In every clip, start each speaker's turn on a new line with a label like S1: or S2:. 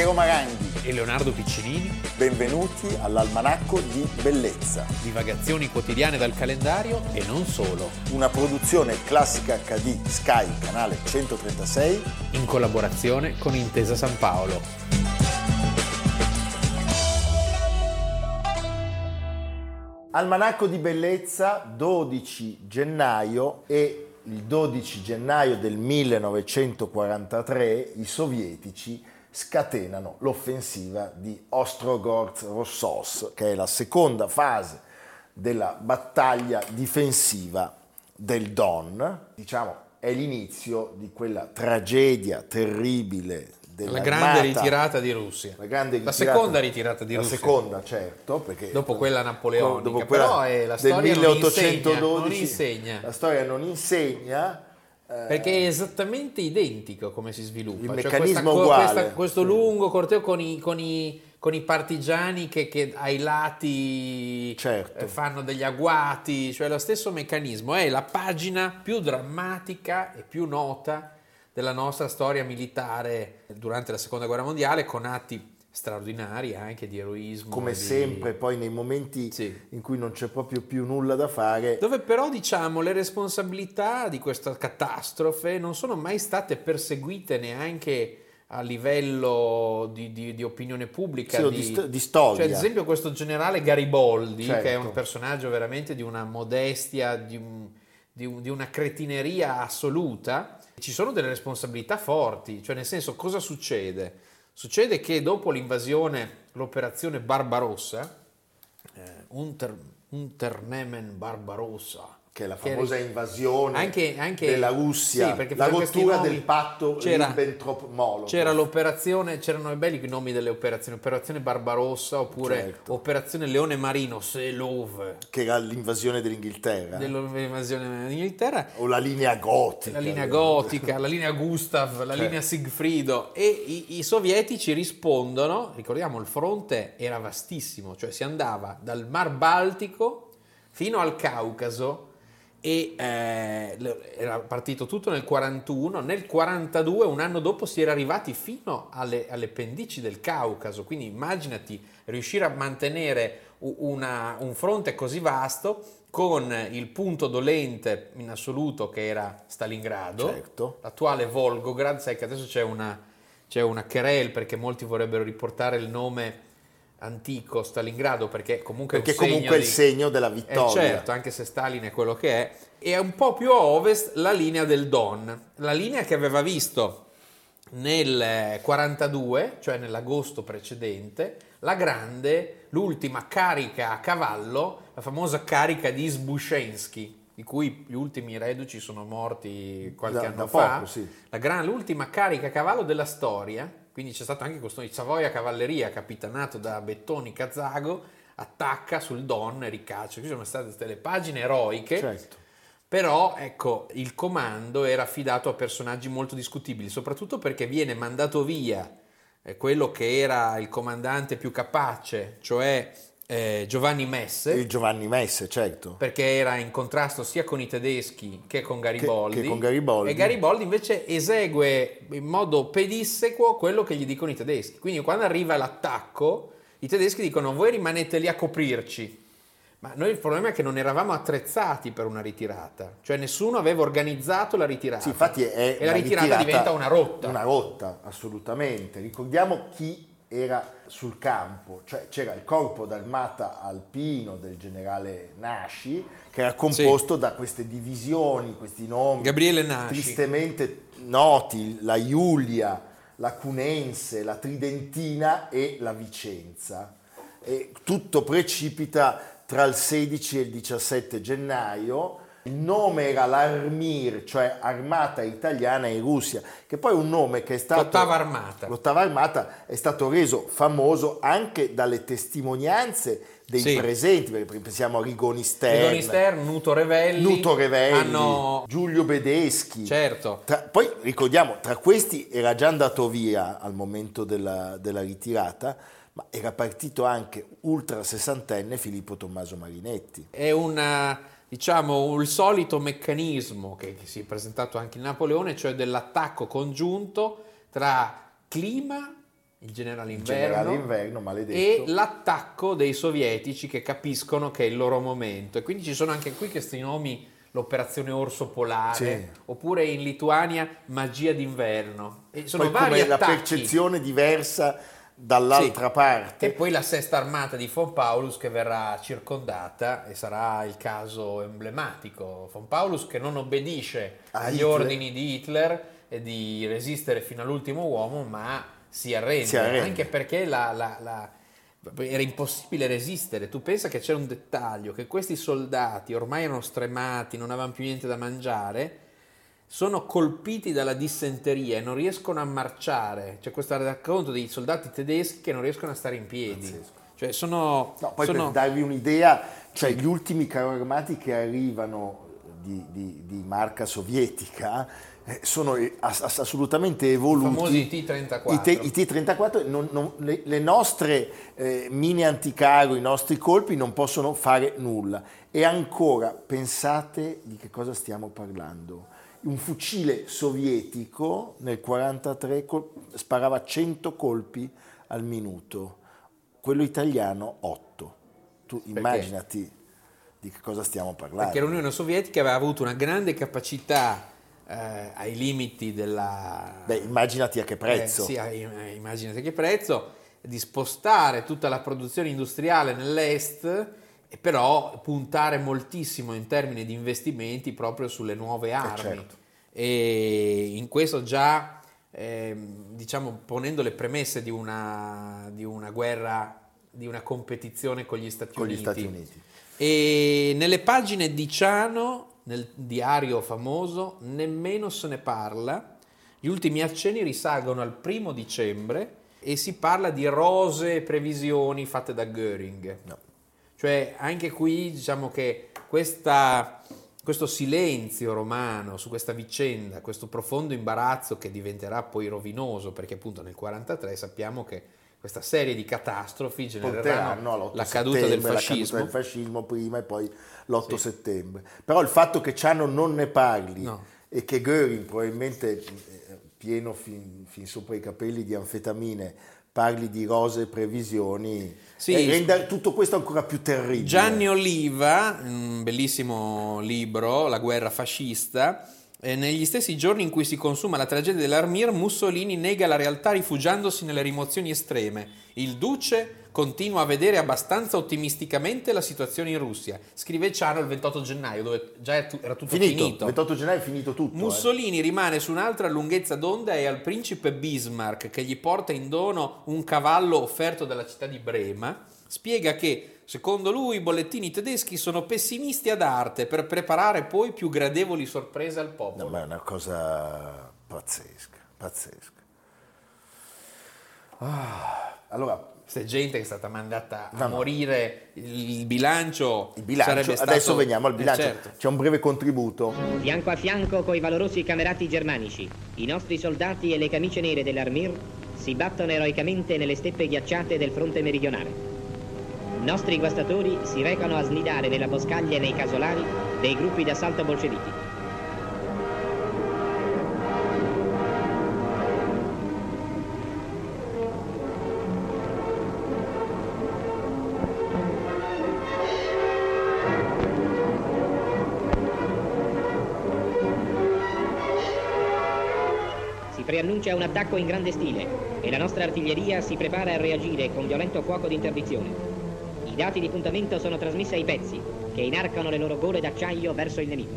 S1: Piero Maranghi
S2: e Leonardo Piccinini.
S1: Benvenuti all'Almanacco di Bellezza.
S2: Divagazioni quotidiane dal calendario e non solo.
S1: Una produzione classica HD Sky, canale 136.
S2: In collaborazione con Intesa San Paolo.
S1: Almanacco di Bellezza, 12 gennaio e il 12 gennaio del 1943 i sovietici scatenano l'offensiva di Ostrogorsk-Rossos, che è la seconda fase della battaglia difensiva del Don. Diciamo, è l'inizio di quella tragedia terribile
S2: la grande ritirata di Russia.
S1: La, ritirata,
S2: la seconda ritirata di
S1: la
S2: Russia.
S1: La seconda, certo. Perché
S2: dopo quella napoleonica.
S1: Dopo quella
S2: però è la
S1: del
S2: storia
S1: 1812,
S2: non insegna.
S1: La storia non insegna.
S2: Eh, perché è esattamente identico come si sviluppa.
S1: Il
S2: cioè
S1: meccanismo
S2: questa,
S1: uguale.
S2: Questa, questo lungo corteo con i, con i, con i partigiani che, che, ai lati
S1: certo.
S2: eh, fanno degli agguati, cioè lo stesso meccanismo. È la pagina più drammatica e più nota della nostra storia militare durante la seconda guerra mondiale con atti straordinari anche di eroismo.
S1: Come
S2: di...
S1: sempre, poi nei momenti
S2: sì.
S1: in cui non c'è proprio più nulla da fare.
S2: Dove però diciamo le responsabilità di questa catastrofe non sono mai state perseguite neanche a livello di, di, di opinione pubblica,
S1: sì,
S2: di,
S1: di, di, storia.
S2: Cioè, ad esempio questo generale Gariboldi,
S1: certo.
S2: che è un personaggio veramente di una modestia, di, un, un, di una cretineria assoluta, ci sono delle responsabilità forti, cioè nel senso cosa succede? Succede che dopo l'invasione, l'operazione Barbarossa, eh, Unter, Unternehmen Barbarossa,
S1: che è la famosa che invasione
S2: anche, anche,
S1: della Russia,
S2: sì,
S1: la rottura
S2: nomi,
S1: del patto Ribbentrop-Molotov.
S2: C'era l'operazione, c'erano belli i nomi delle operazioni, operazione Barbarossa oppure
S1: certo.
S2: operazione Leone Marino, Selov.
S1: Che era l'invasione dell'Inghilterra.
S2: Dell'invasione dell'Inghilterra.
S1: O la linea gotica.
S2: La linea gotica, la linea Gustav, la certo. linea Sigfrido. E i, i sovietici rispondono, ricordiamo il fronte era vastissimo, cioè si andava dal Mar Baltico fino al Caucaso e eh, era partito tutto nel 41, nel 42, un anno dopo, si era arrivati fino alle, alle pendici del Caucaso, quindi immaginati riuscire a mantenere una, un fronte così vasto con il punto dolente in assoluto che era Stalingrado,
S1: certo.
S2: l'attuale Volgograd, sai che adesso c'è una, c'è una querel perché molti vorrebbero riportare il nome antico Stalingrado perché comunque
S1: perché
S2: è un
S1: comunque è il segno della vittoria.
S2: eh certo anche se Stalin è quello che è. E un po' più a ovest la linea del Don la linea che aveva visto nel 42 cioè nell'agosto precedente la grande l'ultima carica a cavallo la famosa carica di Sbushensky di cui gli ultimi reduci sono morti qualche
S1: da,
S2: anno
S1: da
S2: fa.
S1: poco, sì.
S2: la gran, l'ultima carica a cavallo della storia quindi c'è stato anche questo Savoia Cavalleria, capitanato da Bettoni Cazago, attacca sul Don e ricaccia. Qui sono state delle pagine eroiche,
S1: certo.
S2: però ecco, il comando era affidato a personaggi molto discutibili, soprattutto perché viene mandato via eh, quello che era il comandante più capace, cioè eh, Giovanni Messe.
S1: Il Giovanni Messe, certo.
S2: Perché era in contrasto sia con i tedeschi che con.
S1: Che, che con Gariboldi.
S2: E Gariboldi invece esegue in modo pedissequo quello che gli dicono i tedeschi. Quindi quando arriva l'attacco, i tedeschi dicono voi rimanete lì a coprirci. Ma noi il problema è che non eravamo attrezzati per una ritirata, cioè nessuno aveva organizzato la ritirata.
S1: Sì, infatti è
S2: e la ritirata, ritirata diventa una rotta.
S1: Una rotta, assolutamente. Ricordiamo chi era sul campo, cioè c'era il corpo d'armata alpino del generale Nasci, che era composto sì. da queste divisioni, questi nomi
S2: Gabriele Nasci.
S1: tristemente noti, la Iulia, la Cunense, la Tridentina e la Vicenza. E tutto precipita tra il 16 e il 17 gennaio, il nome era l'Armir, cioè Armata Italiana in Russia, che poi è un nome che è stato...
S2: L'ottava armata.
S1: L'ottava armata è stato reso famoso anche dalle testimonianze dei
S2: Sì.
S1: presenti, perché pensiamo a Rigoni Stern,
S2: Rigoni Stern, Nuto Revelli.
S1: Nuto Revelli,
S2: Hanno...
S1: Giulio Bedeschi.
S2: Certo.
S1: Tra- poi ricordiamo, tra questi era già andato via al momento della, della ritirata, ma era partito anche ultra sessantenne Filippo Tommaso Marinetti.
S2: È una, diciamo, il solito meccanismo che, si è presentato anche in Napoleone, cioè dell'attacco congiunto tra clima il generale inverno,
S1: inverno,
S2: e l'attacco dei sovietici che capiscono che è il loro momento. E quindi ci sono anche qui questi nomi, l'operazione Orso Polare,
S1: Sì.
S2: oppure in Lituania Magia d'inverno. E sono
S1: Poi
S2: vari
S1: come la
S2: attacchi.
S1: percezione diversa dall'altra
S2: Sì.
S1: parte.
S2: E poi la sesta armata di von Paulus che verrà circondata e sarà il caso emblematico. Von Paulus che non obbedisce
S1: A
S2: agli
S1: Hitler.
S2: ordini di Hitler e di resistere fino all'ultimo uomo, ma si arrende,
S1: Si arrende.
S2: anche perché la- la- la- era impossibile resistere. Tu pensa che c'era un dettaglio, che questi soldati ormai erano stremati, non avevano più niente da mangiare, sono colpiti dalla dissenteria e non riescono a marciare. C'è questo racconto dei soldati tedeschi che non riescono a stare in piedi.
S1: Pazzesco.
S2: Cioè sono,
S1: No, poi
S2: sono-
S1: per darvi un'idea, cioè gli ultimi carri armati che arrivano di, di- di marca sovietica eh, sono eh, ass- ass- assolutamente evoluti.
S2: famosi T-34.
S1: I, te- i T-34, non- non- le, le nostre eh, mine anticaro, i nostri colpi non possono fare nulla. E ancora, pensate di che cosa stiamo parlando. Un fucile sovietico nel 1943 sparava 100 colpi al minuto, quello italiano 8. Tu immaginati di che cosa stiamo parlando.
S2: perché l'Unione Sovietica aveva avuto una grande capacità eh, ai limiti della...
S1: Beh, immaginati a che prezzo.
S2: Eh, sì, eh, immaginate che prezzo, di spostare tutta la produzione industriale nell'est però puntare moltissimo in termini di investimenti proprio sulle nuove armi.
S1: certo.
S2: E in questo già, ehm, diciamo, ponendo le premesse di una, di una guerra, di una competizione con gli Stati
S1: con gli
S2: Uniti.
S1: Stati Uniti.
S2: E nelle pagine di Ciano, nel diario famoso, nemmeno se ne parla. Gli ultimi accenni risalgono al primo dicembre e si parla di rose previsioni fatte da Göring.
S1: No.
S2: Cioè, anche qui diciamo che questa- questo silenzio romano su questa vicenda, questo profondo imbarazzo che diventerà poi rovinoso, perché appunto nel 1943 sappiamo che questa serie di catastrofi genereranno
S1: all'8
S2: la caduta del fascismo.
S1: La caduta del fascismo prima e poi l'8
S2: Sì.
S1: settembre. Però il fatto che Ciano non ne parli
S2: No.
S1: e che Göring, probabilmente eh, pieno fin, fin sopra i capelli di anfetamine, parli di rose previsioni,
S2: Sì.
S1: eh, rende tutto questo ancora più terribile.
S2: Gianni Oliva, un bellissimo libro, La guerra fascista, eh, negli stessi giorni in cui si consuma la tragedia dell'Armir, Mussolini nega la realtà rifugiandosi nelle rimozioni estreme. Il duce continua a vedere abbastanza ottimisticamente la situazione in Russia. Scrive Ciano il 28 gennaio, dove già era tutto
S1: finito,
S2: finito.
S1: 28 gennaio è finito tutto. eh.
S2: Mussolini rimane su un'altra lunghezza d'onda e al principe Bismarck, che gli porta in dono un cavallo offerto dalla città di Brema, spiega che, secondo lui, i bollettini tedeschi sono pessimisti ad arte per preparare poi più gradevoli sorprese al
S1: No,
S2: popolo.
S1: ma è una cosa pazzesca, pazzesca. Ah, allora,
S2: Questa gente che è stata mandata a
S1: No, no.
S2: morire, il bilancio,
S1: il bilancio,
S2: sarebbe stato...
S1: adesso veniamo al
S2: Eh,
S1: bilancio,
S2: certo.
S1: c'è un breve contributo.
S3: Fianco a fianco coi valorosi camerati germanici, i nostri soldati e le camicie nere dell'Armir si battono eroicamente nelle steppe ghiacciate del fronte meridionale. Nostri guastatori si recano a snidare nella boscaglia e nei casolari dei gruppi d'assalto bolscevichi. Preannuncia un attacco in grande stile e la nostra artiglieria si prepara a reagire con violento fuoco di interdizione. I dati di puntamento sono trasmessi ai pezzi che inarcano le loro gole d'acciaio verso il nemico.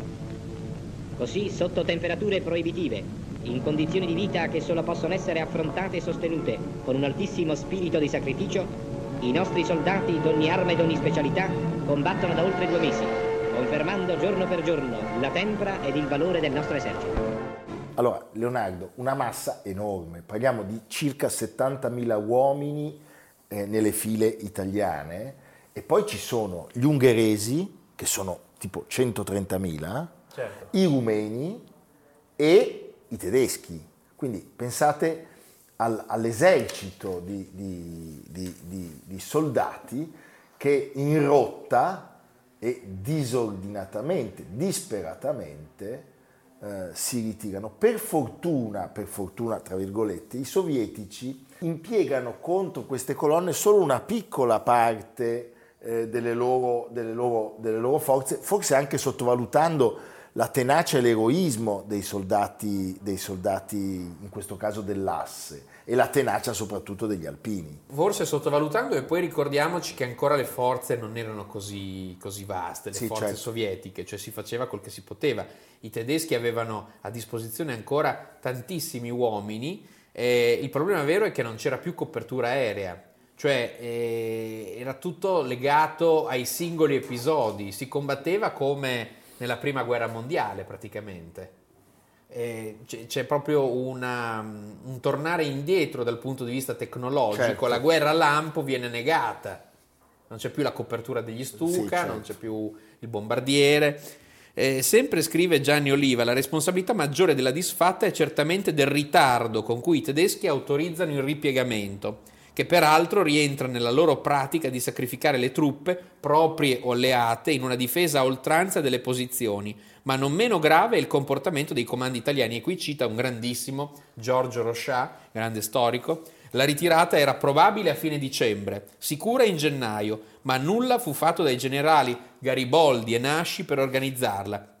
S3: Così, sotto temperature proibitive, in condizioni di vita che solo possono essere affrontate e sostenute con un altissimo spirito di sacrificio, i nostri soldati d'ogni arma e d'ogni specialità combattono da oltre due mesi, confermando giorno per giorno la tempra ed il valore del nostro esercito.
S1: Allora, Leonardo, una massa enorme, parliamo di circa 70.000 uomini eh, nelle file italiane e poi ci sono gli ungheresi, che sono tipo 130.000,
S2: Certo.
S1: i rumeni e i tedeschi. Quindi pensate al- all'esercito di, di- di- di- di soldati che in rotta e disordinatamente, disperatamente eh, si ritirano. Per fortuna, per fortuna, tra virgolette, i sovietici impiegano contro queste colonne solo una piccola parte eh, delle, loro, delle, loro, delle loro forze, forse anche sottovalutando la tenacia e l'eroismo dei soldati, dei soldati, in questo caso dell'asse, e la tenacia soprattutto degli alpini.
S2: Forse sottovalutando, e poi ricordiamoci che ancora le forze non erano così, così vaste, le
S1: Sì,
S2: forze
S1: certo.
S2: sovietiche, cioè si faceva quel che si poteva. I tedeschi avevano a disposizione ancora tantissimi uomini, e il problema vero è che non c'era più copertura aerea. Cioè eh, era tutto legato ai singoli episodi, si combatteva come nella prima guerra mondiale praticamente. Eh, c'è, c'è proprio una- un tornare indietro dal punto di vista tecnologico,
S1: Certo.
S2: la guerra a lampo viene negata, non c'è più la copertura degli Stuka,
S1: Sì, certo.
S2: non c'è più il bombardiere. Eh, sempre scrive Gianni Oliva, la responsabilità maggiore della disfatta è certamente del ritardo con cui i tedeschi autorizzano il ripiegamento, che peraltro rientra nella loro pratica di sacrificare le truppe, proprie o alleate, in una difesa a oltranza delle posizioni, ma non meno grave è il comportamento dei comandi italiani, e qui cita un grandissimo Giorgio Rochat, grande storico, la ritirata era probabile a fine dicembre, sicura in gennaio, ma nulla fu fatto dai generali Gariboldi e Nasci per organizzarla,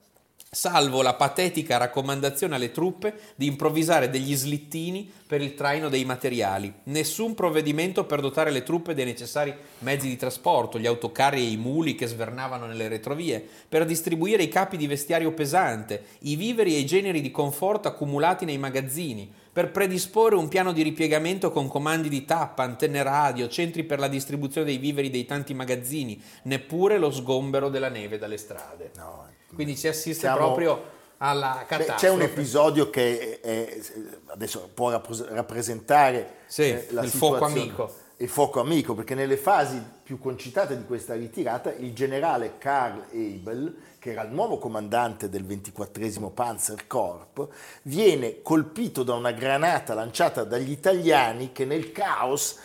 S2: salvo la patetica raccomandazione alle truppe di improvvisare degli slittini per il traino dei materiali. Nessun provvedimento per dotare le truppe dei necessari mezzi di trasporto, gli autocarri e i muli che svernavano nelle retrovie, per distribuire i capi di vestiario pesante, i viveri e i generi di conforto accumulati nei magazzini, per predisporre un piano di ripiegamento con comandi di tappa, antenne radio, centri per la distribuzione dei viveri dei tanti magazzini, neppure lo sgombero della neve dalle strade.
S1: No,
S2: Quindi si assiste
S1: Siamo-
S2: proprio alla
S1: Beh,
S2: catastrofe.
S1: c'è un episodio che è- adesso può rappres- rappresentare
S2: Sì,
S1: eh,
S2: il fuoco amico.
S1: Il fuoco amico, perché nelle fasi più concitate di questa ritirata il generale Karl Abel, che era il nuovo comandante del 24 Panzerkorps, viene colpito da una granata lanciata dagli italiani che nel caos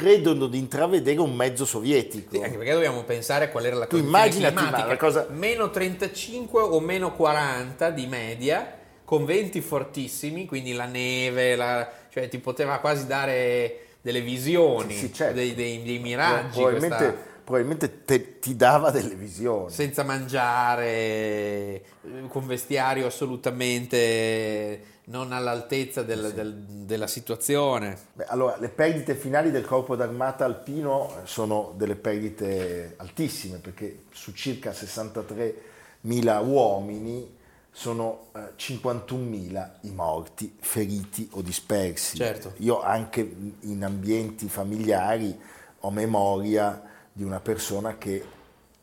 S1: credono di intravedere un mezzo sovietico.
S2: Sì, anche perché dobbiamo pensare a qual era la
S1: Tu
S2: condizione
S1: ma
S2: climatica.
S1: la cosa-
S2: Meno 35 o meno 40 di media, con venti fortissimi, quindi la neve, la- cioè ti poteva quasi dare delle visioni,
S1: Sì, sì, certo.
S2: dei, dei- dei miraggi,
S1: probabilmente,
S2: questa-
S1: probabilmente te- ti dava delle visioni.
S2: senza mangiare, eh, con vestiario assolutamente non all'altezza del- del- della situazione.
S1: Beh, allora, le perdite finali del corpo d'armata alpino eh, sono delle perdite altissime perché su circa 63.000 uomini sono eh, 51.000 i morti, feriti o dispersi.
S2: Certo.
S1: Io anche in ambienti familiari ho memoria di una persona che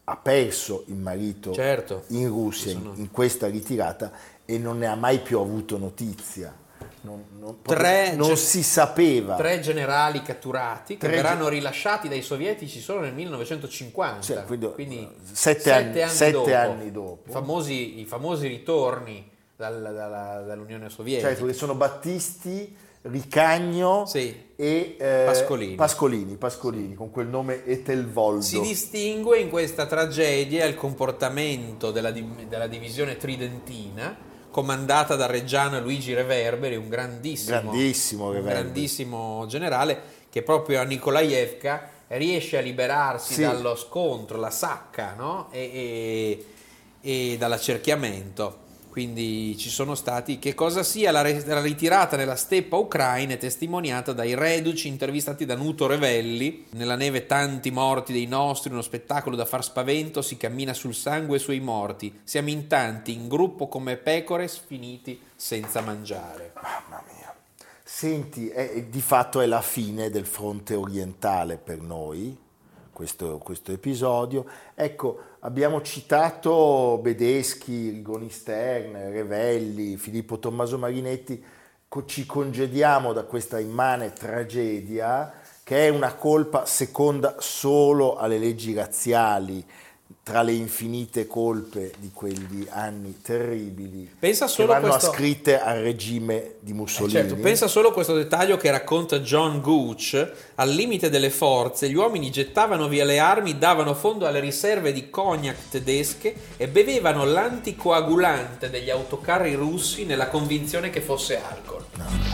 S1: ha perso il marito
S2: Certo.
S1: in Russia
S2: sono-
S1: in questa ritirata e non ne ha mai più avuto notizia. Non, non-
S2: Tre
S1: non si sapeva.
S2: Tre generali catturati che
S1: Tre
S2: verranno rilasciati dai sovietici solo nel 1950,
S1: Cioè, quindi,
S2: quindi
S1: eh, sette anni- sette anni dopo.
S2: I famosi, i famosi ritorni dal- dalla- dall'Unione Sovietica.
S1: Certo, che sono Battisti, Ricagno
S2: Sì.
S1: e eh,
S2: Pascolini.
S1: Pascolini, Pascolini, con quel nome Etelvoldo.
S2: Si distingue in questa tragedia il comportamento della, della divisione tridentina, comandata da Reggiano Luigi Reverberi, un grandissimo,
S1: Grandissimo
S2: un grandissimo generale, che proprio a Nikolaevka riesce a liberarsi
S1: Sì.
S2: dallo scontro, la sacca no? e, e- e dall'accerchiamento. Quindi ci sono stati, che cosa sia la, ritirata nella steppa ucraina è testimoniata dai reduci intervistati da Nuto Revelli. Nella neve tanti morti dei nostri, uno spettacolo da far spavento, si cammina sul sangue sui morti. Siamo in tanti, in gruppo come pecore sfiniti senza mangiare.
S1: Mamma mia. Senti, è- di fatto è la fine del fronte orientale per noi, questo, questo episodio. Ecco, abbiamo citato Bedeschi, Rigoni Stern, Revelli, Filippo Tommaso Marinetti. Ci congediamo da questa immane tragedia che è una colpa seconda solo alle leggi razziali tra le infinite colpe di quegli anni terribili
S2: Pensa solo
S1: che vanno
S2: questo-
S1: ascritte al regime di Mussolini.
S2: Certo, pensa solo a questo dettaglio che racconta John Gooch. Al limite delle forze, gli uomini gettavano via le armi, davano fondo alle riserve di cognac tedesche e bevevano l'anticoagulante degli autocarri russi nella convinzione che fosse alcol.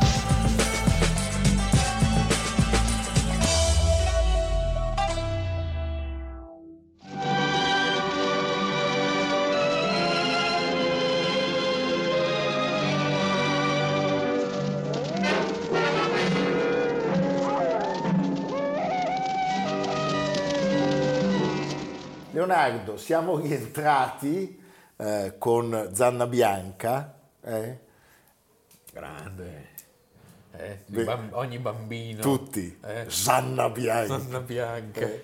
S1: Leonardo, siamo rientrati eh, con Zanna Bianca. eh?
S2: Grande. Eh,
S1: Beh,
S2: bam- ogni bambino.
S1: Tutti.
S2: Eh,
S1: Zanna Bianca.
S2: Anna Bianca.
S1: Eh,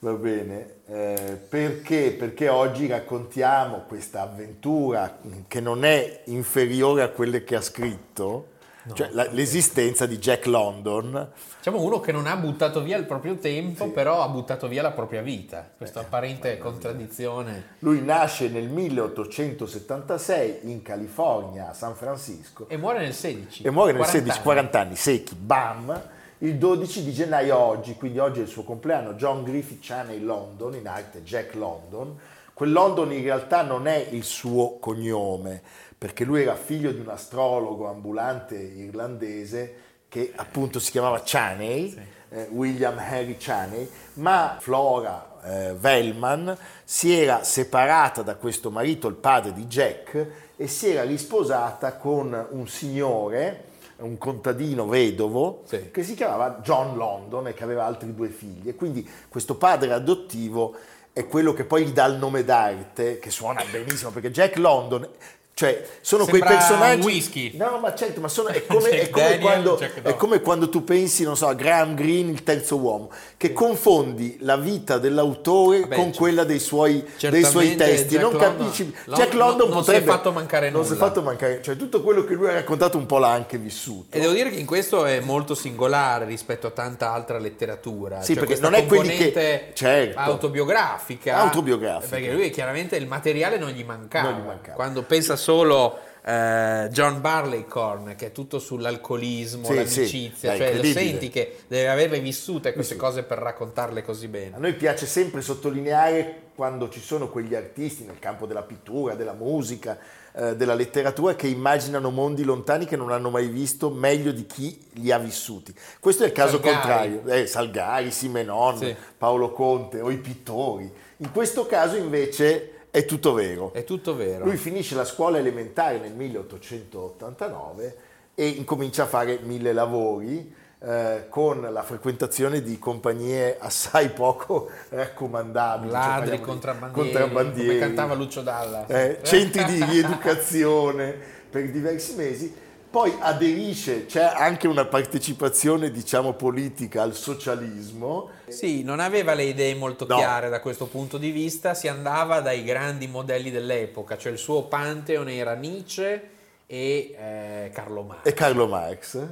S1: va bene, eh, perché? Perché oggi raccontiamo questa avventura che non è inferiore a quelle che ha scritto, cioè la- l'esistenza di Jack London.
S2: Diciamo uno che non ha buttato via il proprio tempo, però ha buttato via la propria vita. Questa apparente contraddizione.
S1: Lui nasce nel 1876 in California, a San Francisco,
S2: E muore nel 16.
S1: e muore nel
S2: 40
S1: 16,
S2: anni.
S1: 40 anni, secchi, bam, il 12 di gennaio oggi, quindi oggi è il suo compleanno, John Griffith Chaney London, in arte Jack London. Quel London in realtà non è il suo cognome, perché lui era figlio di un astrologo ambulante irlandese che appunto si chiamava Chaney, eh, William Henry Chaney, ma Flora eh, Wellman si era separata da questo marito, il padre di Jack, e si era risposata con un signore, un contadino vedovo,
S2: Sì.
S1: che si chiamava John London e che aveva altri due figli. E quindi questo padre adottivo è quello che poi gli dà il nome d'arte, che suona benissimo, perché Jack London... Cioè, sono quei
S2: Sembra
S1: personaggi.
S2: un whisky.
S1: No, ma certo, ma sono, è, come,
S2: Jack
S1: è come
S2: Daniel,
S1: quando, è come quando tu pensi, non so, a Graham Greene, il terzo uomo, che confondi la vita dell'autore
S2: Vabbè,
S1: con
S2: cioè,
S1: quella dei suoi, dei suoi testi.
S2: Jack
S1: non
S2: London-
S1: capisci. Jack
S2: non-
S1: London
S2: non si è
S1: potrebbe.
S2: fatto mancare
S1: Non si è
S2: nulla.
S1: fatto mancare. Cioè, tutto quello che lui ha raccontato un po' l'ha anche vissuto.
S2: E devo dire che in questo è molto singolare rispetto a tanta altra letteratura.
S1: Sì,
S2: Cioè,
S1: perché non è quelli che- certo.
S2: autobiografica.
S1: Autobiografica.
S2: Perché lui chiaramente il materiale non gli mancava.
S1: Non gli mancava.
S2: Quando pensa solo eh, John Barleycorn, che è tutto sull'alcolismo,
S1: Sì,
S2: l'amicizia,
S1: sì,
S2: cioè lo senti che deve averle vissute queste cose per raccontarle così
S1: A
S2: bene.
S1: noi piace sempre sottolineare quando ci sono quegli artisti nel campo della pittura, della musica, eh, della letteratura che immaginano mondi lontani che non hanno mai visto meglio di chi li ha vissuti. Questo è il caso
S2: Salgari.
S1: contrario. Eh, Salgari, Simenon,
S2: Sì.
S1: Paolo Conte o i pittori. In questo caso invece è tutto vero.
S2: È tutto vero.
S1: Lui finisce la scuola elementare nel 1889 e incomincia a fare mille lavori eh, con la frequentazione di compagnie assai poco raccomandabili. cioè
S2: Ladri,
S1: di
S2: contrabbandieri,
S1: contrabbandieri,
S2: come cantava Lucio Dalla.
S1: eh, centri di rieducazione per diversi mesi. Poi aderisce, c'è anche una partecipazione, diciamo, politica al socialismo.
S2: Sì, non aveva le idee molto
S1: No.
S2: chiare da questo punto di vista, si andava dai grandi modelli dell'epoca, cioè il suo pantheon era Nietzsche e eh, Carlo Marx.
S1: e Carlo Marx,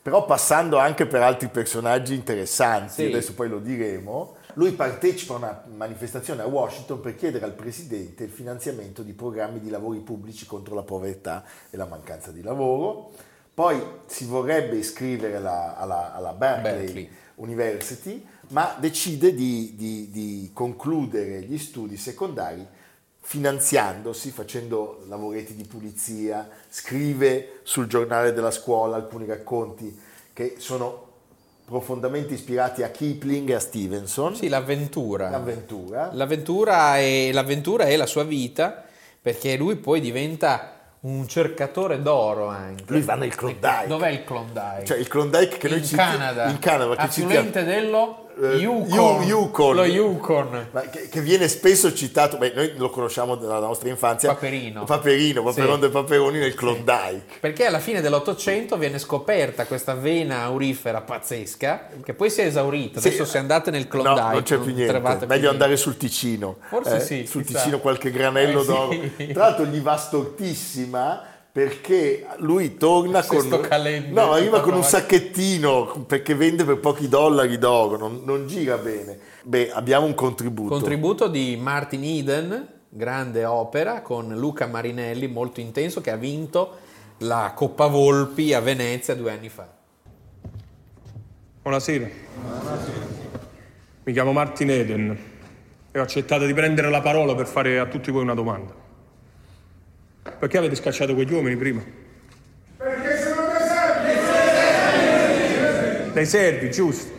S1: però passando anche per altri personaggi interessanti,
S2: Sì.
S1: adesso poi lo diremo. Lui partecipa a una manifestazione a Washington per chiedere al presidente il finanziamento di programmi di lavori pubblici contro la povertà e la mancanza di lavoro. Poi si vorrebbe iscrivere alla, alla- alla Berkeley,
S2: Berkeley.
S1: University, ma decide di, di- di concludere gli studi secondari finanziandosi, facendo lavoretti di pulizia, scrive sul giornale della scuola alcuni racconti che sono profondamente ispirati a Kipling e a Stevenson,
S2: Sì, l'avventura.
S1: l'avventura.
S2: L'avventura è, l'avventura è la sua vita, perché lui poi diventa un cercatore d'oro anche.
S1: Lui va nel Klondike.
S2: Dov'è il Klondike?
S1: Cioè il Klondike che noi
S2: in
S1: citiamo-
S2: Canada.
S1: in Canada
S2: affluente dello
S1: Eh,
S2: Yukon.
S1: Yu- Yukon.
S2: Lo Yukon.
S1: che, che viene spesso citato, beh, noi lo conosciamo dalla nostra infanzia,
S2: Paperino.
S1: Paperino, Paperon
S2: Sì.
S1: del Paperoni nel Klondike.
S2: Perché alla fine dell'Ottocento viene scoperta questa vena aurifera pazzesca, che poi si è esaurita.
S1: Sì.
S2: Adesso se andate nel Klondike,
S1: No, non c'è più niente.
S2: più
S1: Meglio
S2: niente.
S1: andare sul Ticino.
S2: Forse
S1: Eh,
S2: sì,
S1: Sul
S2: chissà.
S1: Ticino qualche granello
S2: Eh, sì.
S1: d'oro. Tra l'altro gli va stortissima perché lui torna
S2: Se
S1: con,
S2: sto calendo,
S1: no, arriva con un sacchettino perché vende per pochi dollari d'oro, non, non gira bene. Beh, abbiamo un contributo.
S2: Contributo di Martin Eden, grande opera, con Luca Marinelli, molto intenso, che ha vinto la Coppa Volpi a Venezia due anni fa.
S4: Buonasera. Mi chiamo Martin Eden e ho accettato di prendere la parola per fare a tutti voi una domanda. Perché avete scacciato quegli uomini prima?
S5: Perché sono dei servi!
S4: Dei servi, giusto.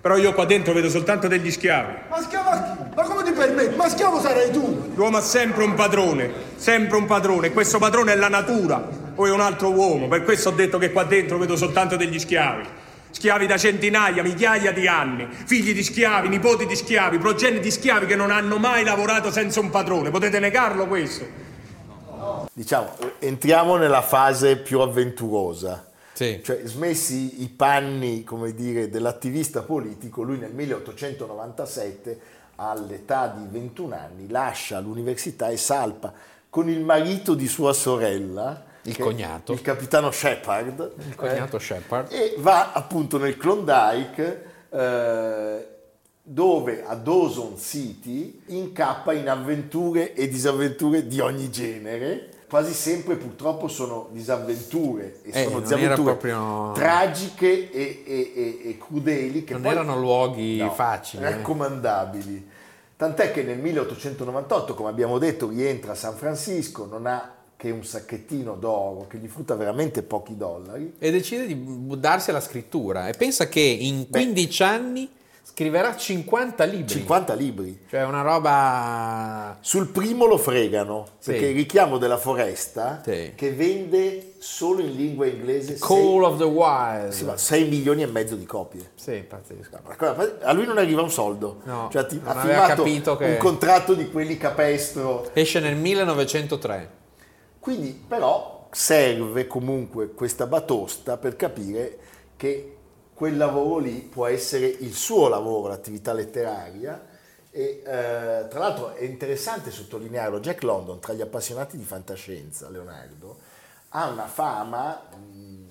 S4: Però io qua dentro vedo soltanto degli schiavi.
S5: Ma schiavo a chi? Ma come ti permetti? Ma schiavo sarai tu!
S4: L'uomo ha sempre un padrone, sempre un padrone, questo padrone è la natura o è un altro uomo. Per questo ho detto che qua dentro vedo soltanto degli schiavi. Schiavi da centinaia, migliaia di anni, figli di schiavi, nipoti di schiavi, progenie di schiavi che non hanno mai lavorato senza un padrone. Potete negarlo questo?
S1: Diciamo, entriamo nella fase più avventurosa.
S2: Sì.
S1: Cioè, smessi i panni, come dire, dell'attivista politico, lui nel 1897, all'età di 21 anni, lascia l'università e salpa con il marito di sua sorella,
S2: Il cognato.
S1: il capitano Shepard,
S2: Il cognato Shepard.
S1: e va appunto nel Klondike, eh, dove a Dawson City incappa in avventure e disavventure di ogni genere. Quasi sempre purtroppo sono disavventure e
S2: Eh,
S1: sono disavventure
S2: proprio-
S1: tragiche e, e- e- e crudeli che
S2: Non erano luoghi
S1: No,
S2: facili. eh.
S1: raccomandabili. Tant'è che nel 1898, come abbiamo detto, rientra a San Francisco, non ha che un sacchettino d'oro che gli frutta veramente pochi dollari.
S2: E decide di buttarsi alla scrittura. E pensa che in 15 anni scriverà 50 libri.
S1: 50 libri.
S2: Cioè una roba...
S1: Sul primo lo fregano,
S2: Sì.
S1: perché il richiamo della foresta,
S2: Sì.
S1: che vende solo in lingua inglese
S2: Call of the Wild.
S1: 6, milioni e mezzo di copie.
S2: Sì, pazzesco.
S1: A lui non arriva un soldo.
S2: No,
S1: Cioè, ti- ha firmato
S2: che-
S1: un contratto di quelli capestro.
S2: Esce nel 1903.
S1: Quindi però serve comunque questa batosta per capire che quel lavoro lì può essere il suo lavoro, l'attività letteraria. E eh, tra l'altro è interessante sottolinearlo, Jack London, tra gli appassionati di fantascienza, Leonardo, ha una fama mh,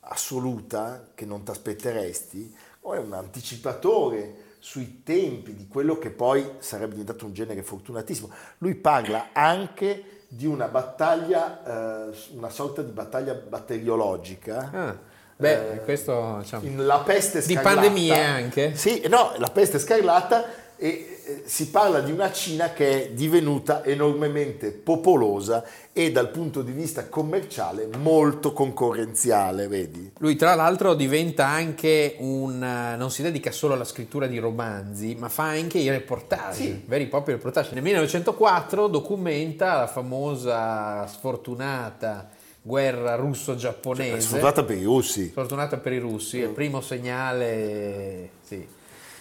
S1: assoluta che non ti aspetteresti, o è un anticipatore sui tempi di quello che poi sarebbe diventato un genere fortunatissimo. Lui parla anche di una battaglia, eh, una sorta di battaglia batteriologica.
S2: Ah, beh, questo diciamo,
S1: In La peste
S2: Di
S1: scarlatta.
S2: pandemie anche?
S1: Sì, no, la peste scarlatta e eh, si parla di una Cina che è divenuta enormemente popolosa e dal punto di vista commerciale molto concorrenziale, vedi?
S2: Lui tra l'altro diventa anche un... eh, non si dedica solo alla scrittura di romanzi, ma fa anche i reportage,
S1: Sì.
S2: veri e propri reportage. Nel 1904 documenta la famosa sfortunata guerra russo-giapponese.
S1: Sfruttata per i russi.
S2: Sfortunata per i russi, è il primo segnale sì,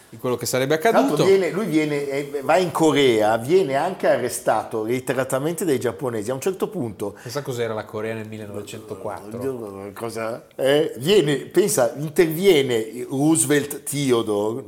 S2: di quello che sarebbe accaduto.
S1: viene- lui viene, eh, va in Corea, viene anche arrestato reiteratamente dai giapponesi. A un certo punto
S2: Pensa cos'era la Corea nel 1904.
S1: Oddio, Cosa? Eh, viene, pensa, interviene Roosevelt Theodore,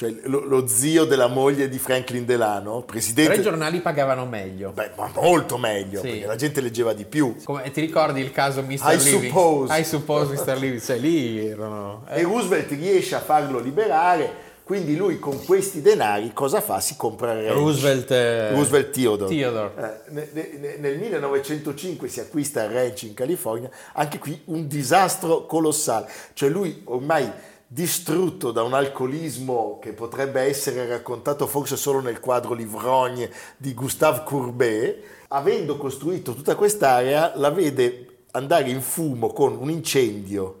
S1: cioè lo, lo zio della moglie di Franklin Delano,
S2: Però
S1: presidente.
S2: i giornali pagavano meglio.
S1: Beh, ma molto meglio,
S2: Sì.
S1: perché la gente leggeva di più.
S2: Come- ti ricordi il caso Mr.
S1: I
S2: Living?
S1: suppose.
S2: I suppose Mr. Living, cioè lì erano...
S1: E Roosevelt riesce a farlo liberare, quindi lui con questi denari cosa fa? Si compra il ranch.
S2: Roosevelt, eh,
S1: Roosevelt Theodore.
S2: Theodore.
S1: Eh, ne- ne- nel 1905 si acquista il ranch in California, anche qui un disastro colossale. Cioè lui ormai distrutto da un alcolismo che potrebbe essere raccontato forse solo nel quadro Livrogne di Gustave Courbet, avendo costruito tutta quest'area, la vede andare in fumo con un incendio.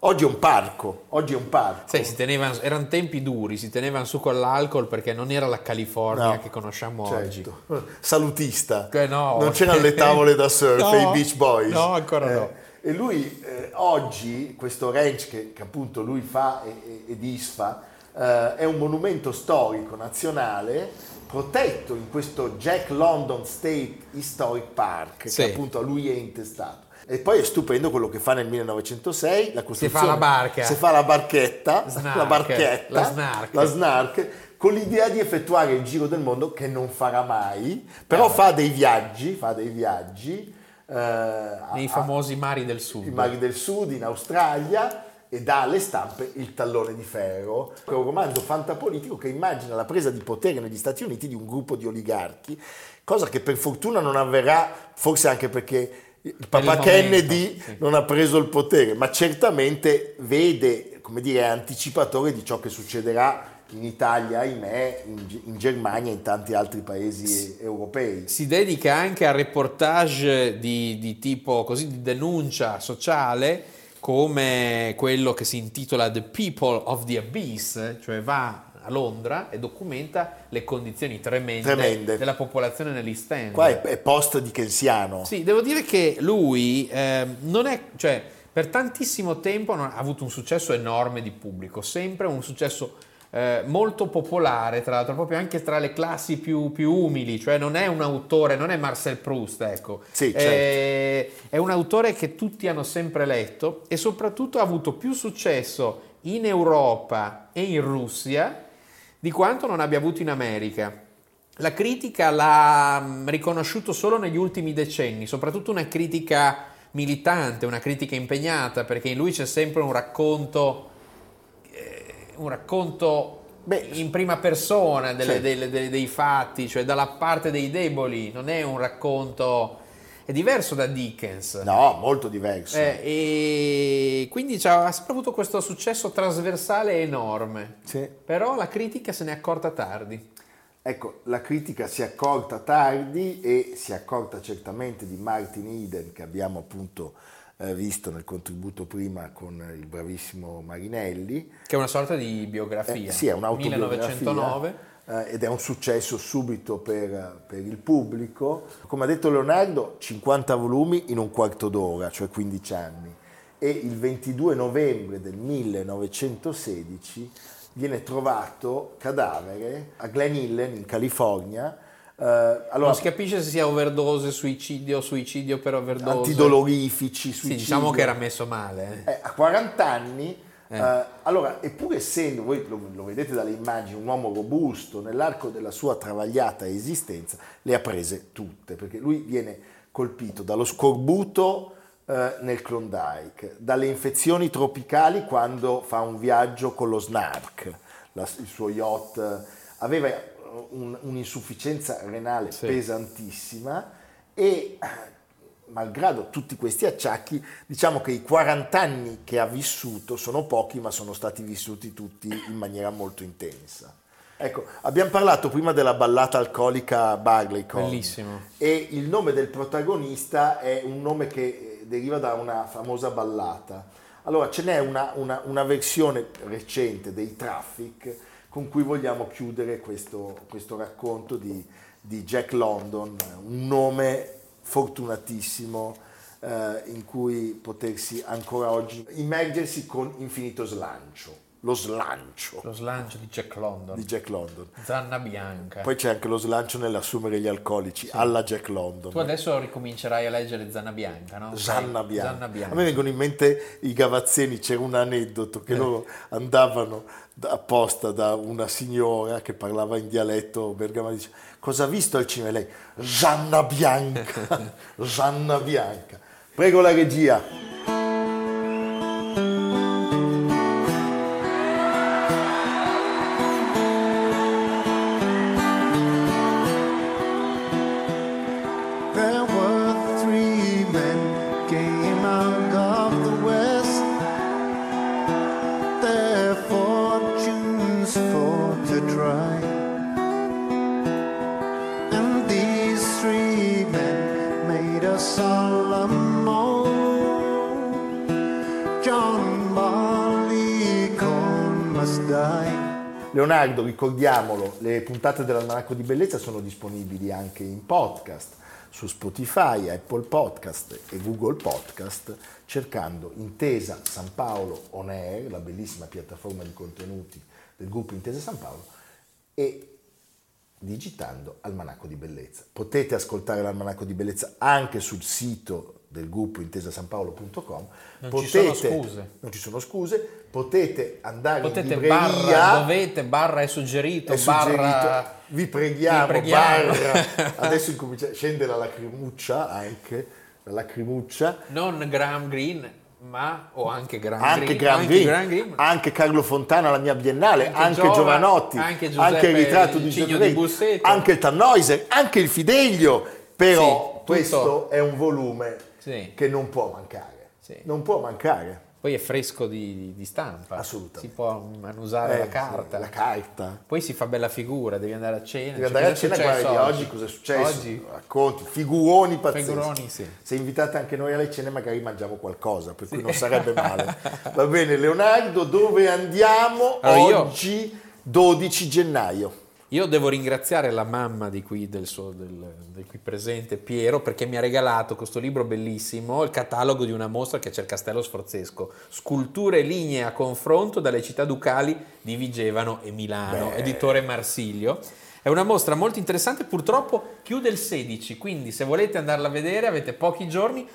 S1: Oggi è un parco, oggi è un parco.
S2: Si tenevano, erano tempi duri, si tenevano su con l'alcol perché non era la California
S1: No,
S2: che conosciamo
S1: certo.
S2: oggi.
S1: Salutista.
S2: Eh, no.
S1: Non c'erano le tavole da surf
S2: No,
S1: e i Beach Boys.
S2: no, ancora
S1: Eh,
S2: no.
S1: E lui eh, oggi, questo ranch che, che appunto lui fa e, e- e disfa, eh, è un monumento storico nazionale protetto in questo Jack London State Historic Park,
S2: Sì.
S1: che appunto a lui è intestato. E poi è stupendo quello che fa nel 1906, la costruzione.
S2: la barca.
S1: Si fa la barchetta,
S2: Snark,
S1: la barchetta,
S2: la snark.
S1: la snark, con l'idea di effettuare il giro del mondo che non farà mai, però fa dei viaggi, fa dei viaggi eh,
S2: Nei
S1: a-
S2: famosi mari del sud.
S1: i mari del sud, in Australia, e dà alle stampe il tallone di ferro. È un romanzo fantapolitico che immagina la presa di potere negli Stati Uniti di un gruppo di oligarchi, cosa che per fortuna non avverrà, forse anche perché il papà Kennedy
S2: sì.
S1: non ha preso il potere, ma certamente vede, come dire, è anticipatore di ciò che succederà in Italia, ahimè, in, in Germania e in tanti altri paesi europei.
S2: Si dedica anche a reportage di, di tipo così di denuncia sociale come quello che si intitola The People of the Abyss, cioè va a Londra e documenta le condizioni tremende,
S1: Tremende.
S2: della popolazione nell'East End.
S1: Qua è, è post dickensiano.
S2: Sì, devo dire che lui ehm, non è, cioè, per tantissimo tempo non- ha avuto un successo enorme di pubblico, sempre un successo eh, molto popolare, tra l'altro, proprio anche tra le classi più, più umili, cioè non è un autore, non è Marcel Proust, ecco.
S1: Sì,
S2: Eh, è un autore che tutti hanno sempre letto e soprattutto ha avuto più successo in Europa e in Russia di quanto non abbia avuto in America. La critica l'ha mh, riconosciuto solo negli ultimi decenni, soprattutto una critica militante, una critica impegnata, perché in lui c'è sempre un racconto, un racconto
S1: Beh,
S2: in prima persona delle-
S1: sì.
S2: delle- delle- dei fatti, cioè dalla parte dei deboli, non è un racconto... è diverso da Dickens.
S1: No, molto diverso.
S2: Eh, e quindi c'ha- ha sempre avuto questo successo trasversale enorme.
S1: Sì.
S2: Però la critica se n'è accorta tardi.
S1: Ecco, la critica si è accorta tardi e si è accorta certamente di Martin Eden, che abbiamo appunto eh, visto nel contributo prima con il bravissimo Marinelli.
S2: Che è una sorta di biografia.
S1: Eh, sì, è un'autobiografia
S2: 1909.
S1: eh, ed è un successo subito per, per il pubblico. Come ha detto Leonardo, 50 volumi in un quarto d'ora, cioè 15 anni. E il 22 novembre del 1916 viene trovato cadavere a Glen Helen in California. Eh, allora,
S2: Non si capisce se sia overdose, suicidio, suicidio per overdose.
S1: antidolorifici,
S2: Sì,
S1: suicidio.
S2: diciamo che era messo male. eh.
S1: Eh, a 40 anni, eh, allora, eppur essendo, voi lo, lo vedete dalle immagini, un uomo robusto, nell'arco della sua travagliata esistenza, le ha prese tutte, perché lui viene colpito dallo scorbuto eh, nel Klondike, dalle infezioni tropicali quando fa un viaggio con lo Snark, la- il suo yacht, aveva un- un'insufficienza renale
S2: Sì.
S1: pesantissima e malgrado tutti questi acciacchi, diciamo che i 40 anni che ha vissuto sono pochi, ma sono stati vissuti tutti in maniera molto intensa. Ecco, abbiamo parlato prima della ballata alcolica Barleycorn.
S2: Bellissimo.
S1: E il nome del protagonista è un nome che eh, deriva da una famosa ballata. Allora, ce n'è una, una- una versione recente dei Traffic con cui vogliamo chiudere questo, questo racconto di, di Jack London, un nome fortunatissimo eh, in cui potersi ancora oggi immergersi con infinito slancio, lo slancio
S2: Lo slancio di Jack London.
S1: di Jack London.
S2: Zanna bianca.
S1: Poi c'è anche lo slancio nell'assumere gli alcolici alla Jack London.
S2: Tu adesso ricomincerai a leggere Zanna bianca, no?
S1: Zanna bianca.
S2: Zanna bianca.
S1: A me vengono in mente i Gavazzeni, c'era un aneddoto che loro andavano da- apposta da una signora che parlava in dialetto bergamasco, dice cosa ha visto al cinema? Lei, Zanna bianca, Zanna bianca. Prego la regia. Leonardo, ricordiamolo, le puntate dell'Almanacco di Bellezza sono disponibili anche in podcast su Spotify, Apple Podcast e Google Podcast, cercando Intesa San Paolo On Air, la bellissima piattaforma di contenuti del gruppo Intesa San Paolo, e digitando Almanacco di Bellezza. Potete ascoltare l'Almanacco di Bellezza anche sul sito del gruppo intesasanpaolo.com.
S2: Non ci sono scuse.
S1: Non ci sono scuse. Potete andare
S2: Potete
S1: in libreria.
S2: barra, dovete, barra è suggerito,
S1: È suggerito,
S2: barra...
S1: vi preghiamo,
S2: vi preghiamo.
S1: barra. Adesso incomincia, scende la lacrimuccia anche, la lacrimuccia,
S2: Non Graham Greene, ma o anche Graham
S1: anche
S2: Greene,
S1: Graham
S2: anche
S1: Greene,
S2: Graham Greene,
S1: anche Carlo Fontana alla mia biennale,
S2: Anche
S1: anche,
S2: Giova-
S1: Giovanotti,
S2: anche
S1: anche,
S2: Giuseppe
S1: il ritratto di Giuseppe
S2: di Busseto.
S1: anche il Tannhäuser, anche il Fidelio, però
S2: Sì,
S1: questo è un volume
S2: Sì.
S1: che non può mancare,
S2: Sì.
S1: non può mancare.
S2: Poi è fresco di, di- stampa.
S1: Assolutamente.
S2: Si può annusare
S1: Eh,
S2: la
S1: sì,
S2: carta.
S1: la carta.
S2: Poi si fa bella figura, devi andare a cena.
S1: Devi
S2: Cioè,
S1: andare a
S2: cosa è
S1: cena e guardi oggi cosa è successo,
S2: Oggi?
S1: racconti, figuroni pazzeschi.
S2: Figuroni, sì.
S1: Se invitate anche noi alle cene magari mangiamo qualcosa, per cui non sarebbe male. Va bene, Leonardo, dove andiamo
S2: Allora, io-
S1: oggi 12 gennaio?
S2: Io devo ringraziare la mamma di qui, del, suo, del, del qui presente, Piero, perché mi ha regalato questo libro bellissimo, il catalogo di una mostra che c'è il Castello Sforzesco, sculture lignee a confronto dalle città ducali di Vigevano e Milano,
S1: Beh.
S2: editore Marsilio. È una mostra molto interessante, purtroppo chiude il 16, quindi se volete andarla a vedere avete pochi giorni,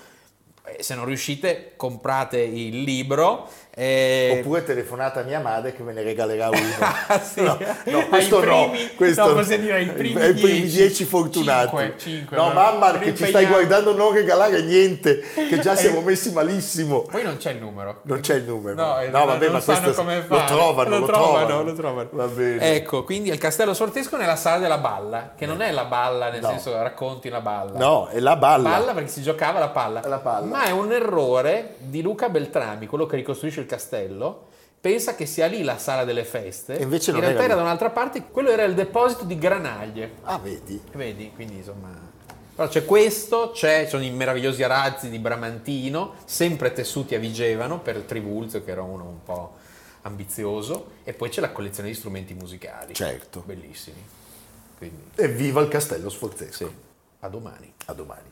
S2: se non riuscite comprate il libro. eh,
S1: Oppure telefonate a mia madre che me ne regalerà uno.
S2: Ah, sì.
S1: No, no, questo no.
S2: primi-
S1: Questo
S2: no, possiamo dire ai primi
S1: ai primi
S2: dieci.
S1: 10 fortunati.
S2: Cinque, cinque,
S1: no,
S2: ma-
S1: mamma, che ci stai
S2: impegniamo.
S1: guardando non regalare niente, che già siamo messi malissimo.
S2: Poi non c'è il numero.
S1: Non c'è il numero.
S2: No, eh,
S1: No, vabbè, ma questo lo trovano, lo trovano.
S2: lo trovano.
S1: Va bene.
S2: Ecco, quindi il Castello Sortesco nella sala della balla, che non è la balla nel
S1: No.
S2: senso racconti una balla.
S1: No, è la balla.
S2: Balla perché si giocava la palla.
S1: La palla.
S2: Ma è un errore di Luca Beltrami, quello che ricostruisce il castello. Pensa che sia lì la sala delle feste.
S1: E invece
S2: In
S1: non
S2: realtà
S1: era
S2: era da un'altra parte, quello era il deposito di granaglie.
S1: Ah, vedi?
S2: Vedi, quindi insomma. Però c'è questo, c'è, ci sono i meravigliosi arazzi di Bramantino, sempre tessuti a Vigevano per Trivulzio, che era uno un po' ambizioso, e poi c'è la collezione di strumenti musicali.
S1: Certo.
S2: Bellissimi. Quindi,
S1: Evviva il Castello Sforzesco.
S2: sì, a domani.
S1: A domani.